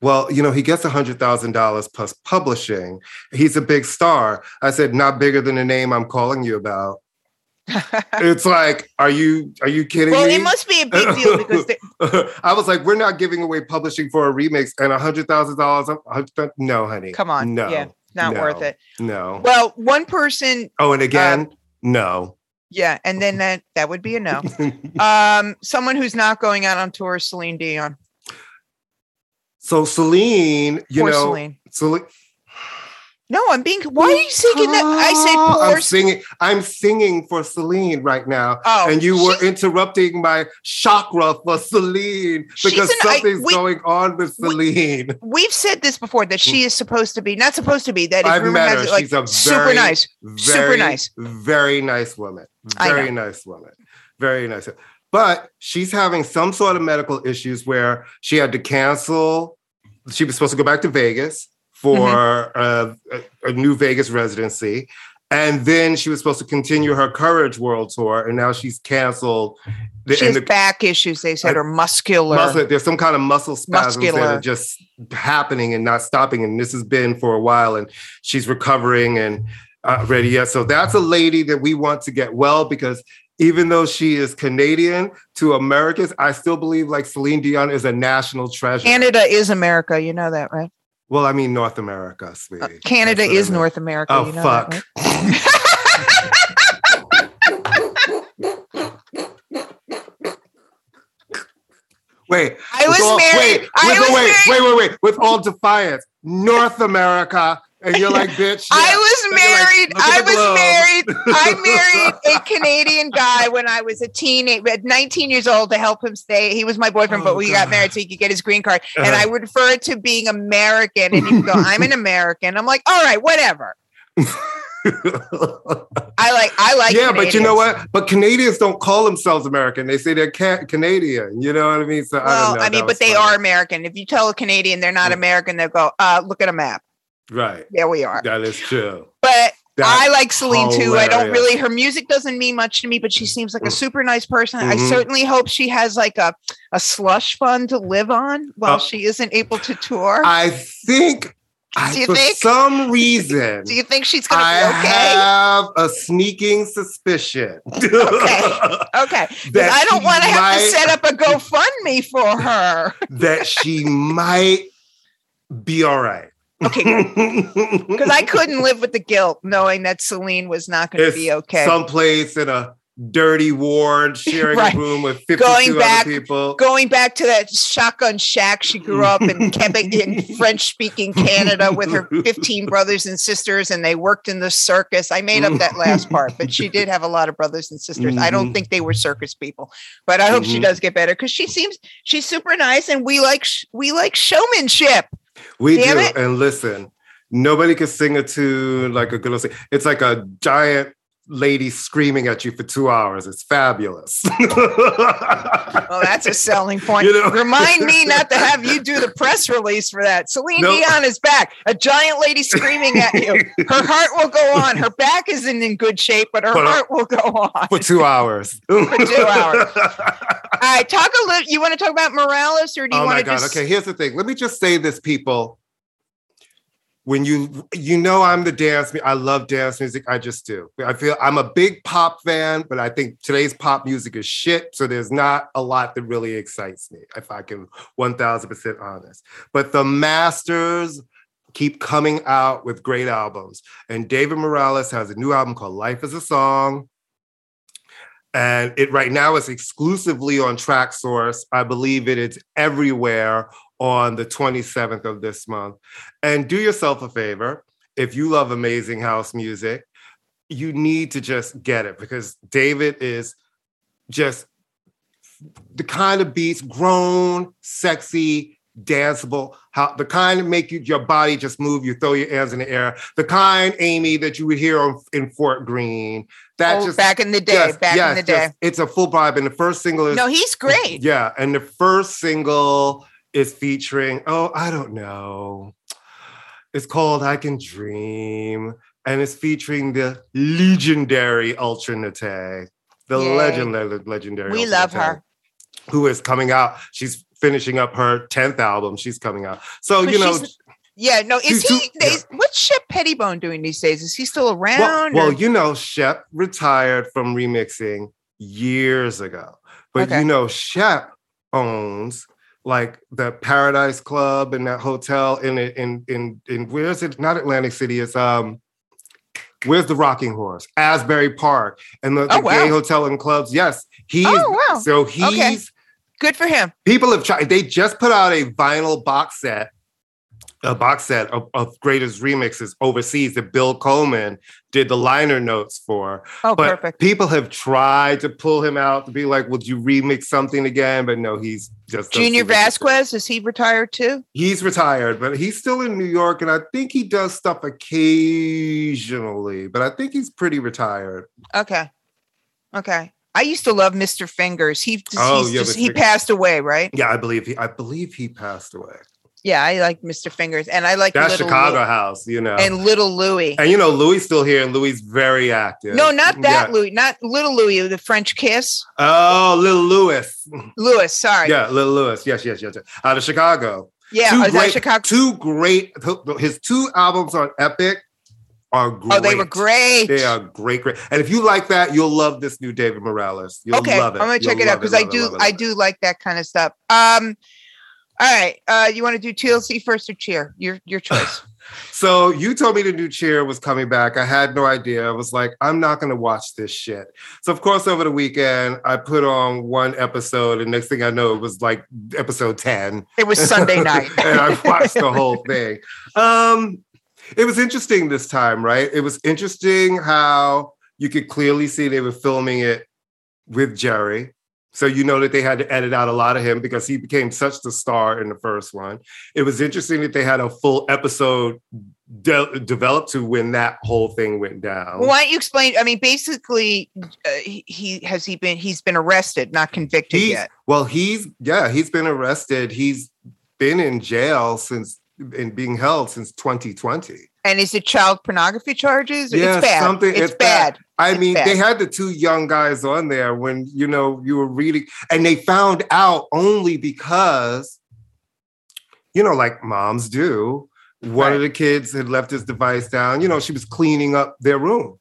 well, you know, he gets a hundred thousand dollars plus publishing. He's a big star. I said, not bigger than the name I'm calling you about. It's like, are you are you kidding well, me? Well, it must be a big deal because they, I was like, we're not giving away publishing for a remix and a hundred thousand dollars. No, honey. come on, No. yeah, not no, worth it. No. Well, one person, Oh, and again, no. yeah, and then that that would be a no. Um, someone who's not going out on tour Celine Dion. so Celine, you Poor know, Celine. Celine. No, I'm being. Why are you singing that? I said poor. I'm singing. I'm singing for Celine right now, Oh, and you were interrupting my chakra for Celine because an- I- something's we- going on with we- Celine. We've said this before that she is supposed to be not supposed to be. That I've met her. it, like She's a super very, nice. super nice. very nice woman. Very nice woman. Very nice. But she's having some sort of medical issues where she had to cancel. She was supposed to go back to Vegas for Mm-hmm. uh, a, a new Vegas residency. And then she was supposed to continue her Courage World Tour, and now she's canceled. The- She has the- back issues. They said, I- or muscular. muscle, there's some kind of muscle spasms that are just happening and not stopping. And this has been for a while, and she's recovering and uh, ready yet. So that's a lady that we want to get well because even though she is Canadian to Americans, I still believe like Celine Dion is a national treasure. Canada is America. You know that, right? Well, I mean North America, sweetie. Uh, Canada is I mean. North America. Oh you know fuck. That, right? Wait. I was all, married. Wait, was wait, married. wait, wait, wait. With all defiance, North America and you're like, bitch. I was And you're like, married. I was married. I married a Canadian guy when I was a teenager, at 19 years old, to help him stay. He was my boyfriend, Oh, but we got married so he could get his green card. And Uh-huh. I would refer to being American, and he'd go, "I'm an American." I'm like, "All right, whatever." I like. I like. yeah, but you know what? But Canadians don't call themselves American. They say they're ca- Canadian. You know what I mean? So I Well, don't know. I, mean, but was they funny. are American. If you tell a Canadian they're not Mm. American, they'll go, uh, "Look at a map." Right. There we are. That is true. But That's I like Celine too. I don't really. Her music doesn't mean much to me, but she seems like a Mm. super nice person. I Mhm. certainly hope she has like a a slush fund to live on while Uh, she isn't able to tour. I think. Do you for think? some reason, Do you think she's gonna I be okay? I have a sneaking suspicion. okay, that I don't want to have to set up a GoFundMe for her. that she might be all right. Okay, because I couldn't live with the guilt knowing that Celine was not going to be okay. Someplace in a dirty ward, sharing Right. a room with 52 Going back- other people. Going back to that shotgun shack she grew up in Quebec in French speaking Canada with her 15 brothers and sisters, and they worked in the circus. I made up that last part, but she did have a lot of brothers and sisters. I don't Mhm. think they were circus people, but I hope she Mhm. does get better because she seems she's super nice, and we like we like showmanship. We Damn do. it. And listen, nobody can sing a tune like a good old sing. It's like a giant lady screaming at you for two hours. It's fabulous. Oh, that's a selling point. You know? Remind me not to have you do the press release for that. Celine No. Dion is back. A giant lady screaming at you. Her heart will go on. Her back isn't in good shape, but her But, heart will go on. for two hours. for two hours. Right, talk a little. You want to talk about Morales, or do you oh want my to god just? okay here's the thing let me just say this people when you you know i'm the dance i love dance music i just do i feel i'm a big pop fan but i think today's pop music is shit so there's not a lot that really excites me if i can 1000% honest but the masters keep coming out with great albums and david morales has a new album called life is a song and it right now is exclusively on Traxsource. I believe it is everywhere on the 27th of this month. And do yourself a favor. If you love amazing house music you need to just get it because david is just the kind of beats grown sexy danceable how the kind that make you your body just move you throw your hands in the air. The kind amy that you would hear in fort greene that Oh, just back in the day. Yes, back yes, in the day. yes. It's a full vibe. And the first single is No, he's great. Yeah. And the first single is featuring, oh, I don't know. It's called I Can Dream. And it's featuring the legendary Ultra Naté. The Yay. legend, legendary. We love her. Who is coming out. She's finishing up her 10th album. She's coming out. So, But you know, she's- Yeah, no. Is She's he? too- yeah. What's Shep Pettibone doing these days? Is he still around? well or- you know, Shep retired from remixing years ago. But Okay. you know, Shep owns like the Paradise Club and that hotel in in in in where's it? Not Atlantic City. It's um, where's the Rocking Horse? Asbury Park and the, the Oh, wow. gay hotel and clubs. Yes, he. Oh, wow. so he's Okay. Good for him. people have tried. They just put out a vinyl box set, a box set of, of greatest remixes overseas that Bill Coleman did the liner notes for. Oh, But perfect. people have tried to pull him out to be like, "Would you remix something again?" But no, he's just Junior Vasquez is he retired too? He's retired, but he's still in New York, and I think he does stuff occasionally. But I think he's pretty retired. Okay, okay. I used to love Mr. Fingers. He Oh, yeah, just, he passed away, right? Yeah, I believe he. I believe he passed away. Yeah, I like Mr. Fingers, and I like That's Little Chicago Lou- House, you know. and Little Louis. And you know, Louis still here, and Louis very active. No, not that Yeah. Louis, not Little Louis, the French Kiss. Oh, little Louis. Louis, sorry. Yeah, little Louis. Yes, yes, yes. Out of Chicago. Yeah, is that great- Chicago? Two great. His two albums on Epic are great. oh, they were great. They are great, great. And if you like that, you'll love this new David Morales. You'll okay, love it. I'm gonna check You'll it out because I do it, I do like that kind of stuff. Um, All right. Uh, you want to do TLC first or cheer? Your your choice. So you told me the new cheer was coming back. I had no idea. I was like, I'm not going to watch this shit. So of course, over the weekend, I put on one episode, and next thing I know, it was like episode ten. It was Sunday night, and I watched the whole thing. Um, it was interesting this time, right? It was interesting how you could clearly see they were filming it with Jerry. So you know that they had to edit out a lot of him because he became such the star in the first one. It was interesting that they had a full episode de- developed to when that whole thing went down. Well, why don't you explain? I mean, basically, uh, he, has he been he's been arrested, not convicted he's, yet. Well, he's yeah, he's been arrested. He's been in jail since and being held since 2020. And is it child pornography charges? Yeah, it's bad. something. It's, it's bad. bad. I It's mean, bad. they had the two young guys on there when you know you were reading, and they found out only because, you know, like moms do. One of the kids had left his device down. You know, she was cleaning up their room,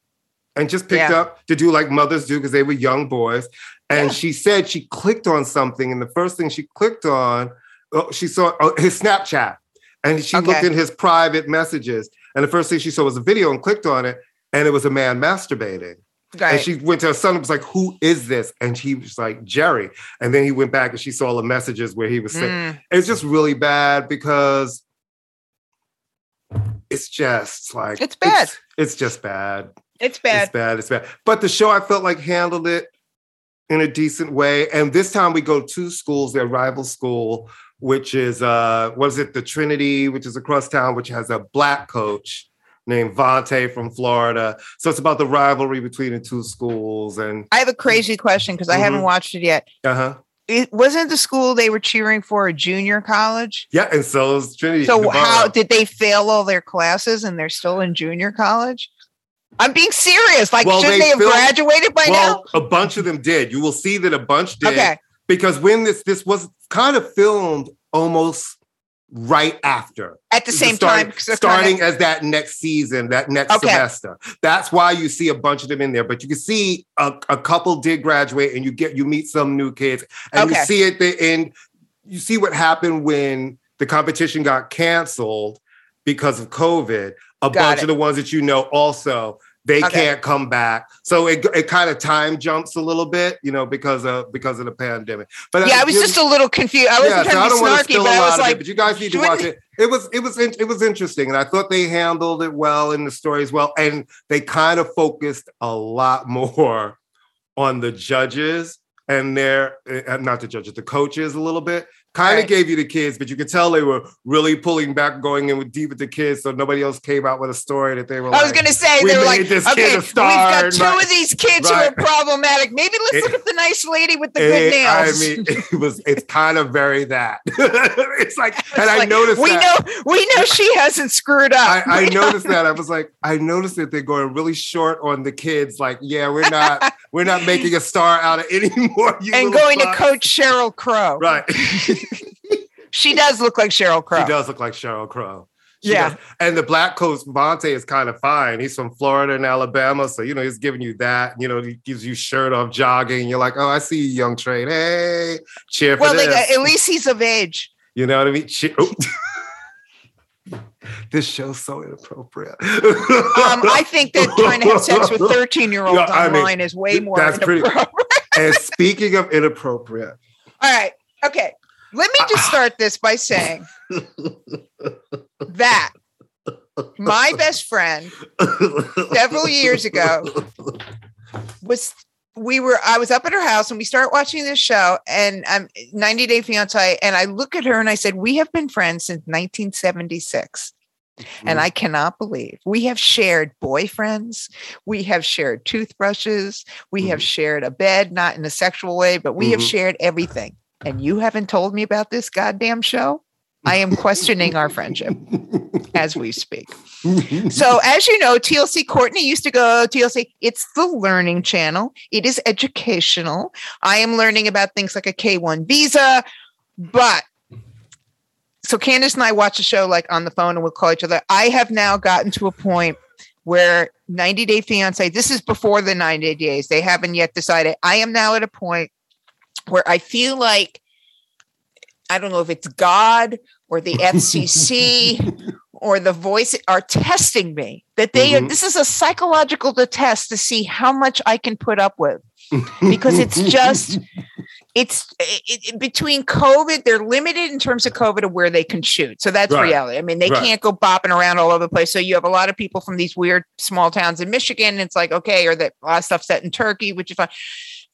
and just picked Yeah. up to do like mothers do because they were young boys. And Yeah. she said she clicked on something, and the first thing she clicked on, oh, she saw oh, his Snapchat, and she looked in his private messages, and the first thing she saw was a video, and clicked on it, and it was a man masturbating. And she went to her son and was like, Who is this? And he was like, Jerry. And then he went back and she saw the messages where he was saying, Mm. It's just really bad because it's just like, It's bad. It's, it's just bad. It's bad. It's bad. It's bad. But the show, I felt like handled it in a decent way. And this time we go to schools, their rival school, which is, uh, was it the Trinity, which is across town, which has a black coach named Vontae from Florida. So it's about the rivalry between the two schools. And I have a crazy question because I haven't Mhm. watched it yet. uh-huh. It wasn't the school they were cheering for a junior college. Yeah, and so is Trinity. So how did they fail all their classes and they're still in junior college? I'm being serious. Like, Well, shouldn't they they have filmed- graduated by well, a bunch of them did. You will see that a bunch did. Okay. Because when this this was kind of filmed almost right after. At the same time, starting as that next season, that next Okay. semester. That's why you see a bunch of them in there. But you can see a, a couple did graduate, and you get you meet some new kids, and Okay. you see at the end, you see what happened when the competition got canceled because of COVID. A Got bunch it. of the ones that you know also they Okay. can't come back. So it, it kind of time jumps a little bit, you know, because of because of the pandemic. But yeah, I was just a little confused. I wasn't yeah, so I trying don't to be snarky, spill but a I was of like, it. But you guys need to watch it. It was it was in- it was interesting, and I thought they handled it well in the stories well, and they kind of focused a lot more on the judges and their uh, not the judges, the coaches a little bit. Kind of Right. gave you the kids, but you could tell they were really pulling back, going in with deep with the kids, so nobody else came out with a story that they were. I was going to say we they were like, this kid okay, a we've got two right. of these kids who are problematic. Maybe let's It- look at the nice lady with the good It- nails. I mean, it was. It's kind of very that. it's like, It's and I noticed we that. know we know she hasn't screwed up. I, I know- noticed that. I was like, I noticed that they're going really short on the kids. Like, yeah, we're not, we're not making a star out of any more. And going to coach Sheryl Crow. Right. She does look like Sheryl Crow. She does look like Sheryl Crow. She Yeah. does. And the black coach Monte is kind of fine. He's from Florida and Alabama, so you know he's giving you that. You know, he gives you shirt off jogging. You're like, oh, I see you, young trade. Hey, cheer for Well, like, at least he's of age. You know what I mean? Che- oh. This show's so inappropriate. Um, I think that trying to have sex with 13 year olds I mean, online is way more that's pretty- inappropriate. and speaking of inappropriate, All right. Okay. Let me just start this by saying that my best friend several years ago was we were I was up at her house and we start watching this show and I'm 90 Day Fiance and I look at her and I said we have been friends since 1976 and I cannot believe we have shared boyfriends we have shared toothbrushes we have Mhm. shared a bed not in a sexual way but we have Mhm. shared everything and you haven't told me about this goddamn show I am questioning our friendship as we speak. So, as you know, TLC Courtney used to go TLC. It's the learning channel. It is educational. I am learning about things like a K1 visa, but so Candace and I watch a show like on the phone and we'll call each other. I have now gotten to a point where 90 Day Fiance, this is before the 90 days. They haven't yet decided. I am now at a point where I feel like I don't know if it's God or the FCC or the voice are testing me that they mm-hmm. this is a psychological test to see how much I can put up with because it's just it's it, between COVID, they're limited in terms of COVID of where they can shoot. So that's right. reality. I mean, they right. can't go bopping around all over the place. So you have a lot of people from these weird small towns in Michigan. It's like, okay, or that a lot of stuff set in Turkey, which is fine.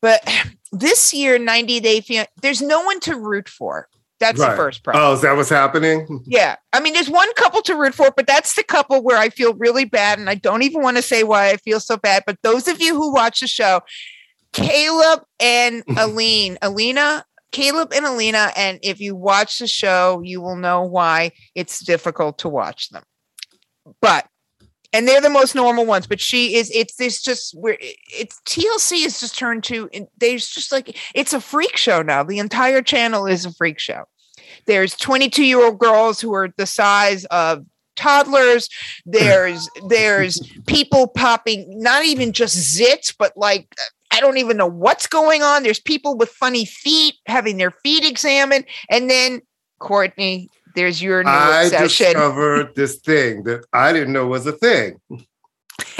But this year, 90 Day there's no one to root for. That's right. the first problem. Oh, is that what's happening? Yeah. I mean, there's one couple to root for, but that's the couple where I feel really bad. And I don't even want to say why I feel so bad. But those of you who watch the show, Caleb and Aline, Alina, Caleb and Alina, and if you watch the show, you will know why it's difficult to watch them. But and they're the most normal ones, but she is it's this just where it's TLC is just turned to there's just like it's a freak show now. The entire channel is a freak show. There's 22 year old girls who are the size of toddlers there's there's people popping not even just zits but like don't even know what's going on. There's people with funny feet having their feet examined. And then, Courtney, there's your new I obsession. discovered this thing that I didn't know was a thing.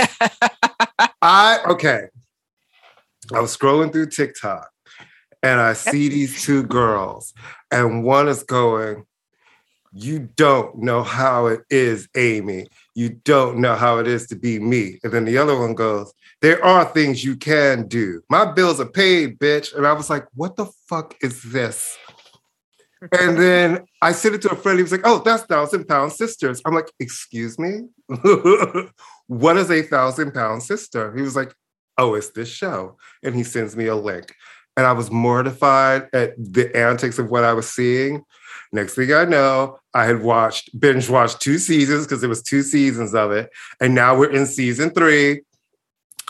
I, okay. I was scrolling through TikTok and I see these two girls, and one is going, You don't know how it is, Amy. You don't know how it is to be me. And then the other one goes, there are things you can do. My bills are paid, bitch. And I was like, what the fuck is this? and then I sent it to a friend. He was like, oh, that's Thousand Pound Sisters. I'm like, excuse me? what is a Thousand Pound Sister? He was like, oh, it's this show. And he sends me a link. And I was mortified at the antics of what I was seeing. Next thing I know, I had watched, binge watched two seasons because there was two seasons of it. And now we're in season three.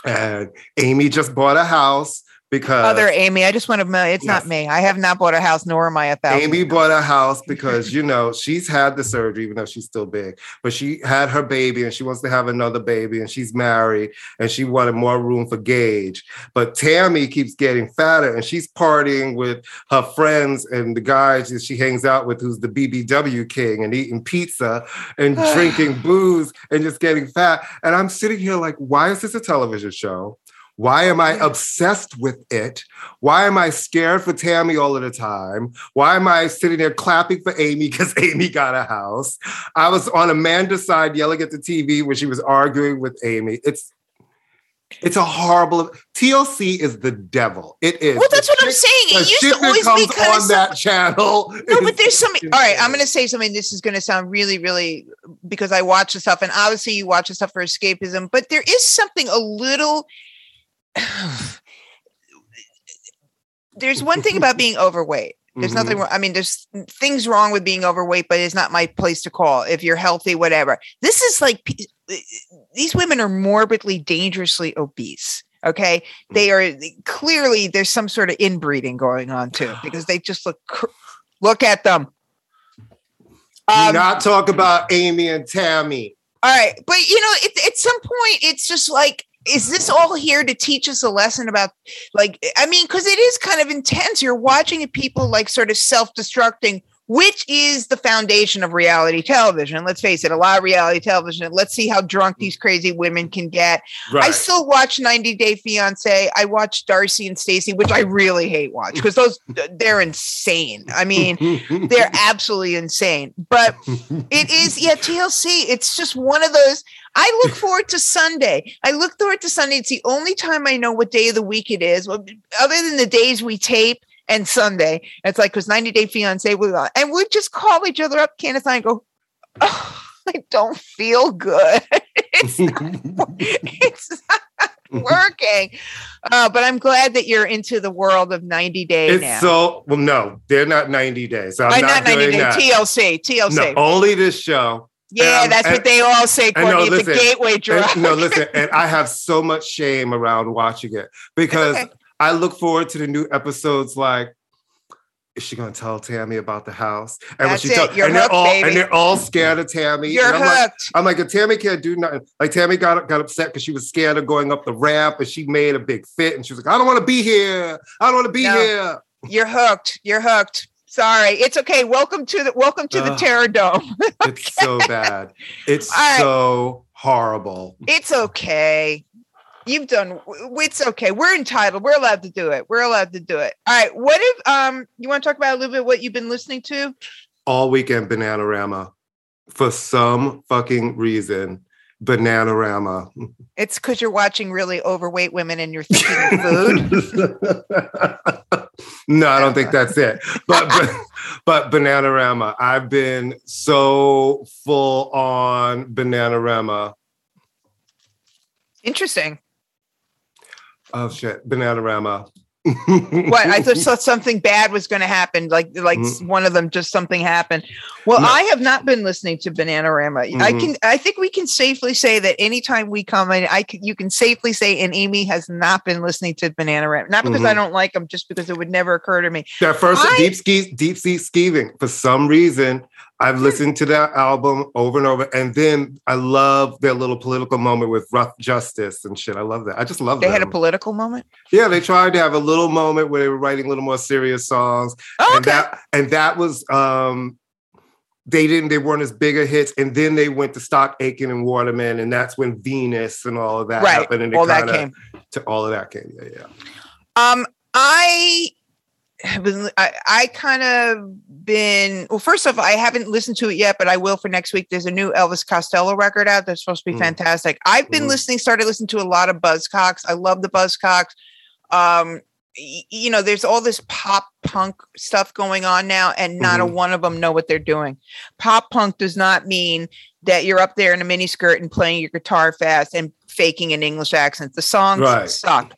And Amy just bought a house because other Amy. I just want to know it's yes. not me. I have not bought a house, nor am I a thousand. Amy bought a house because you know she's had the surgery, even though she's still big. But she had her baby, and she wants to have another baby, and she's married, and she wanted more room for Gage. But Tammy keeps getting fatter, and she's partying with her friends and the guys that she hangs out with, who's the BBW king, and eating pizza and drinking booze and just getting fat. And I'm sitting here like, why is this a television show? Why am I obsessed with it? Why am I scared for Tammy all of the time? Why am I sitting there clapping for Amy because Amy got a house? I was on Amanda's side yelling at the TV when she was arguing with Amy. It's it's a horrible. TLC is the devil. It is. Well, that's what I'm saying. It used to always be on that channel. No, but there's some. All right, I'm going to say something. This is going to sound really, really because I watch the stuff, and obviously you watch the stuff for escapism. But there is something a little there's one thing about being overweight. There's mm-hmm. nothing wrong. I mean, there's things wrong with being overweight, but it's not my place to call. If you're healthy, whatever. This is like these women are morbidly, dangerously obese. Okay. They are clearly there's some sort of inbreeding going on too, because they just look look at them. Um, not talk about Amy and Tammy. All right. But you know, it, at some point, it's just like is this all here to teach us a lesson about like i mean because it is kind of intense. You're watching people like sort of self-destructing which is the foundation of reality television. Let's face it, a lot of reality television. Let's see how drunk these crazy women can get. Right. I still watch 90 Day Fiance. I watch Darcey and Stacey, which I really hate watch because those they're insane. I mean, they're absolutely insane. But it is yeah, TLC. It's just one of those. I look forward to Sunday. I look forward to Sunday. It's the only time I know what day of the week it is. Other than the days we tape and Sunday. It's like because 90 Day Fiance we and we just call each other up, Candace and I go, oh, I don't feel good. it's not, it's not working. Uh, but I'm glad that you're into the world of 90 days. It's now. so well, no, they're not 90 days. I'm not, not 90 days. TLC, TLC. No, only this show. Yeah, um, that's and, what they all say, Courtney. No, listen, it's a gateway drug. And, no, listen, and I have so much shame around watching it because okay. I look forward to the new episodes like is she gonna tell Tammy about the house? And That's when she tell, You're and hooked, they're all baby. and they're all scared of Tammy. You're I'm hooked. Like, I'm like, if Tammy can't do nothing. Like Tammy got got upset because she was scared of going up the ramp and she made a big fit and she was like, I don't want to be here. I don't want to be no. here. You're hooked. You're hooked. Sorry, it's okay. Welcome to the welcome to the Terrordome. it's so bad. It's right. so horrible. It's okay. You've done. It's okay. We're entitled. We're allowed to do it. We're allowed to do it. All right. What if um you want to talk about a little bit what you've been listening to? All weekend, Bananarama. For some fucking reason, Bananarama. It's because you're watching really overweight women and you're thinking of food. no, I don't think that's it. But but, but Bananarama. I've been so full on Bananarama. Interesting. Oh shit, Bananarama what I just thought something bad was going to happen, like like mm-hmm. one of them just something happened. Well, no. I have not been listening to Bananarama. Mm-hmm. I can I think we can safely say that anytime we come in, I can, you can safely say, and Amy has not been listening to Bananarama, not because mm-hmm. I don't like them, just because it would never occur to me. That first I, deep ski deep sea skeeving for some reason I've listened to that album over and over, and then I love their little political moment with Rough Justice and shit. I love that. I just love. That. They them. had a political moment. Yeah, they tried to have a little moment where they were writing a little more serious songs, oh, and that and that was um, they didn't they weren't as big a hits, and then they went to Stock Aitken and Waterman, and that's when Venus and all of that right. happened, and all that came to all of that came. Yeah, yeah. Um, I I, I kind of been well. First off, I haven't listened to it yet, but I will for next week. There's a new Elvis Costello record out that's supposed to be mm. fantastic. I've been mm. listening, started listening to a lot of Buzzcocks. I love the Buzzcocks. Um, y- you know, there's all this pop punk stuff going on now, and not mm-hmm. a one of them know what they're doing. Pop punk does not mean that you're up there in a miniskirt and playing your guitar fast and faking an English accent. The songs right. suck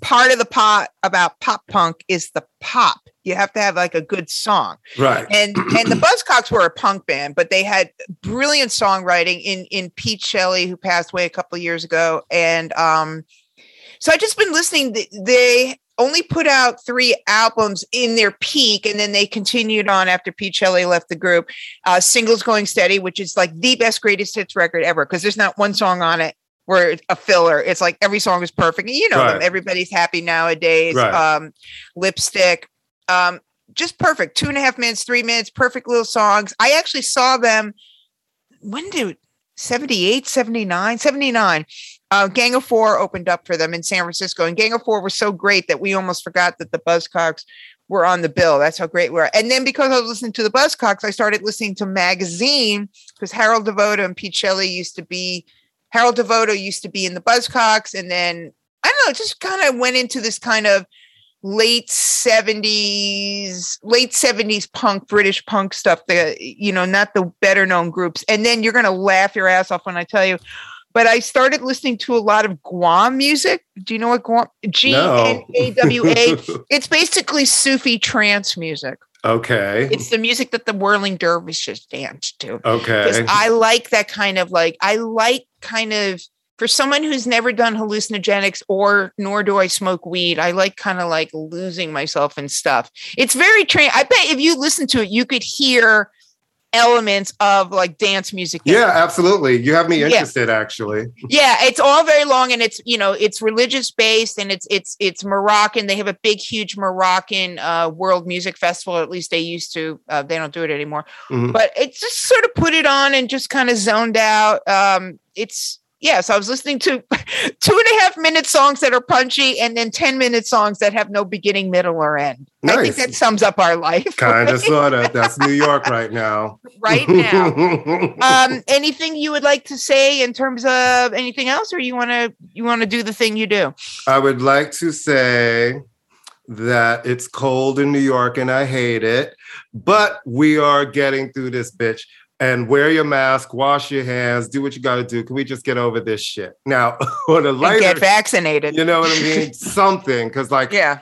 part of the pot about pop punk is the pop. You have to have like a good song. Right. And and the Buzzcocks were a punk band, but they had brilliant songwriting in in Pete Shelley, who passed away a couple of years ago. And um so I just been listening. They only put out three albums in their peak, and then they continued on after Pete Shelley left the group. Uh, Singles Going Steady, which is like the best greatest hits record ever, because there's not one song on it where a filler. It's like every song is perfect. You know right. them. Everybody's happy nowadays. Right. Um, lipstick. Um, just perfect. Two and a half minutes, three minutes, perfect little songs. I actually saw them. When did 78, 79, 79. Uh, Gang of Four opened up for them in San Francisco, and Gang of Four was so great that we almost forgot that the Buzzcocks were on the bill. That's how great we are. And then because I was listening to the Buzzcocks, I started listening to Magazine because Howard Devoto and Pete Shelley used to be Howard Devoto used to be in the Buzzcocks, and then I don't know, just kind of went into this kind of late 70s late 70s punk british punk stuff the you know not the better known groups. And then you're going to laugh your ass off when i tell you but i started listening to a lot of Gnawa music. Do you know what Gnawa g-n-a-w-a it's basically sufi trance music Okay. It's the music that the whirling dervishes dance to. Okay. Because I like that kind of like, I like kind of, for someone who's never done hallucinogenics or nor do I smoke weed, I like kind of like losing myself and stuff. It's very train. I bet if you listen to it, you could hear elements of like dance music. Yeah, absolutely. You have me interested yeah. actually. Yeah, it's all very long and it's, you know, it's religious based and it's it's it's Moroccan. They have a big huge Moroccan uh world music festival at least they used to. Uh, they don't do it anymore. Mm-hmm. But it's just sort of put it on and just kind of zoned out. Um it's yeah, so I was listening to two and a half minute songs that are punchy and then 10 minute songs that have no beginning, middle, or end. Nice. I think that sums up our life. Kind of, sort of. That's New York right now. Right now. um, anything you would like to say in terms of anything else, or you want to you want to do the thing you do? I would like to say that it's cold in New York and I hate it, but we are getting through this bitch and wear your mask, wash your hands, do what you got to do. Can we just get over this shit now? on a lighter, get vaccinated. You know what I mean? Something, because like, yeah,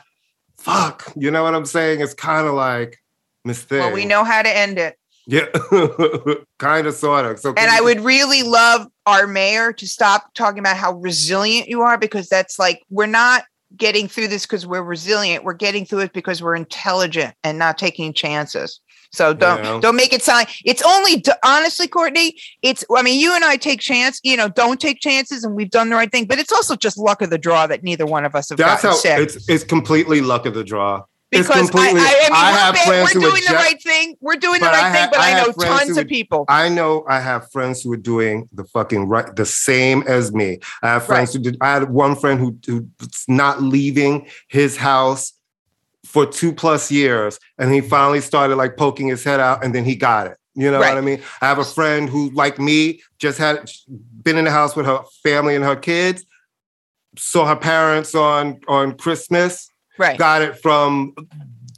fuck. You know what I'm saying? It's kind of like mistake. Well, we know how to end it. Yeah, kind of, sort of. So, and I would really love our mayor to stop talking about how resilient you are, because that's like we're not getting through this because we're resilient. We're getting through it because we're intelligent and not taking chances. So don't yeah. don't make it sound. It's only honestly, Courtney. It's I mean, you and I take chance. You know, don't take chances, and we've done the right thing. But it's also just luck of the draw that neither one of us have. That's how sick. it's it's completely luck of the draw. because I, I, I, mean, I we're, bad, we're doing the right thing. We're doing the right thing, but I, know tons of people. I know I have friends who are doing the fucking right, the same as me. I have friends right. who did. I had one friend who who's not leaving his house for two plus years, and he finally started like poking his head out, and then he got it. You know right. what I mean? I have a friend who, like me, just had been in the house with her family and her kids, saw her parents on on Christmas, right. got it from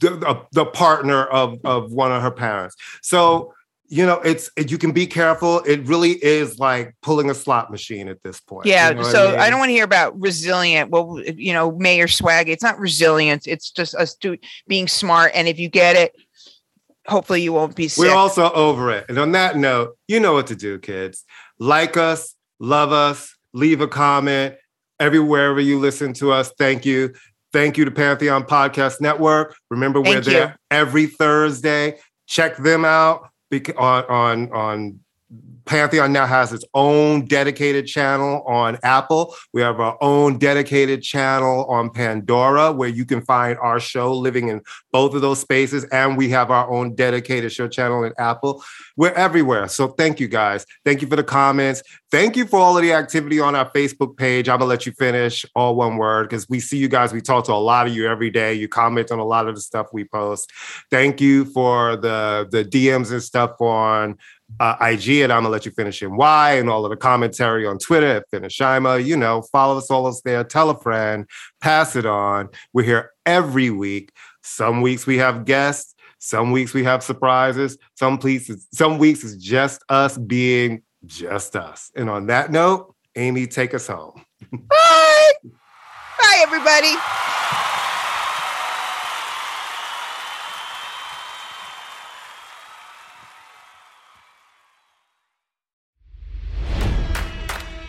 the, the partner of of one of her parents. So you know, it's it, you can be careful. It really is like pulling a slot machine at this point. Yeah. You know so I, mean? I, don't want to hear about resilient. Well, you know, Mayor Swag. It's not resilience. It's just us do, being smart. And if you get it, hopefully you won't be sick. We're also over it. And on that note, you know what to do, kids. Like us, love us, leave a comment everywhere you listen to us. Thank you. Thank you to Pantheon Podcast Network. Remember, we're there every Thursday. Check them out on on on Pantheon now has its own dedicated channel on Apple. We have our own dedicated channel on Pandora where you can find our show living in both of those spaces. And we have our own dedicated show channel in Apple. We're everywhere. So thank you guys. Thank you for the comments. Thank you for all of the activity on our Facebook page. I'm going to let you finish all one word because we see you guys. We talk to a lot of you every day. You comment on a lot of the stuff we post. Thank you for the, the DMs and stuff on uh, IG and I'm gonna let you finish in Y and all of the commentary on Twitter at Finishima. You know, follow us all us there, tell a friend, pass it on. We're here every week. Some weeks we have guests, some weeks we have surprises, some weeks, some weeks it's just us being just us. And on that note, Amy, take us home. Bye. Bye, everybody.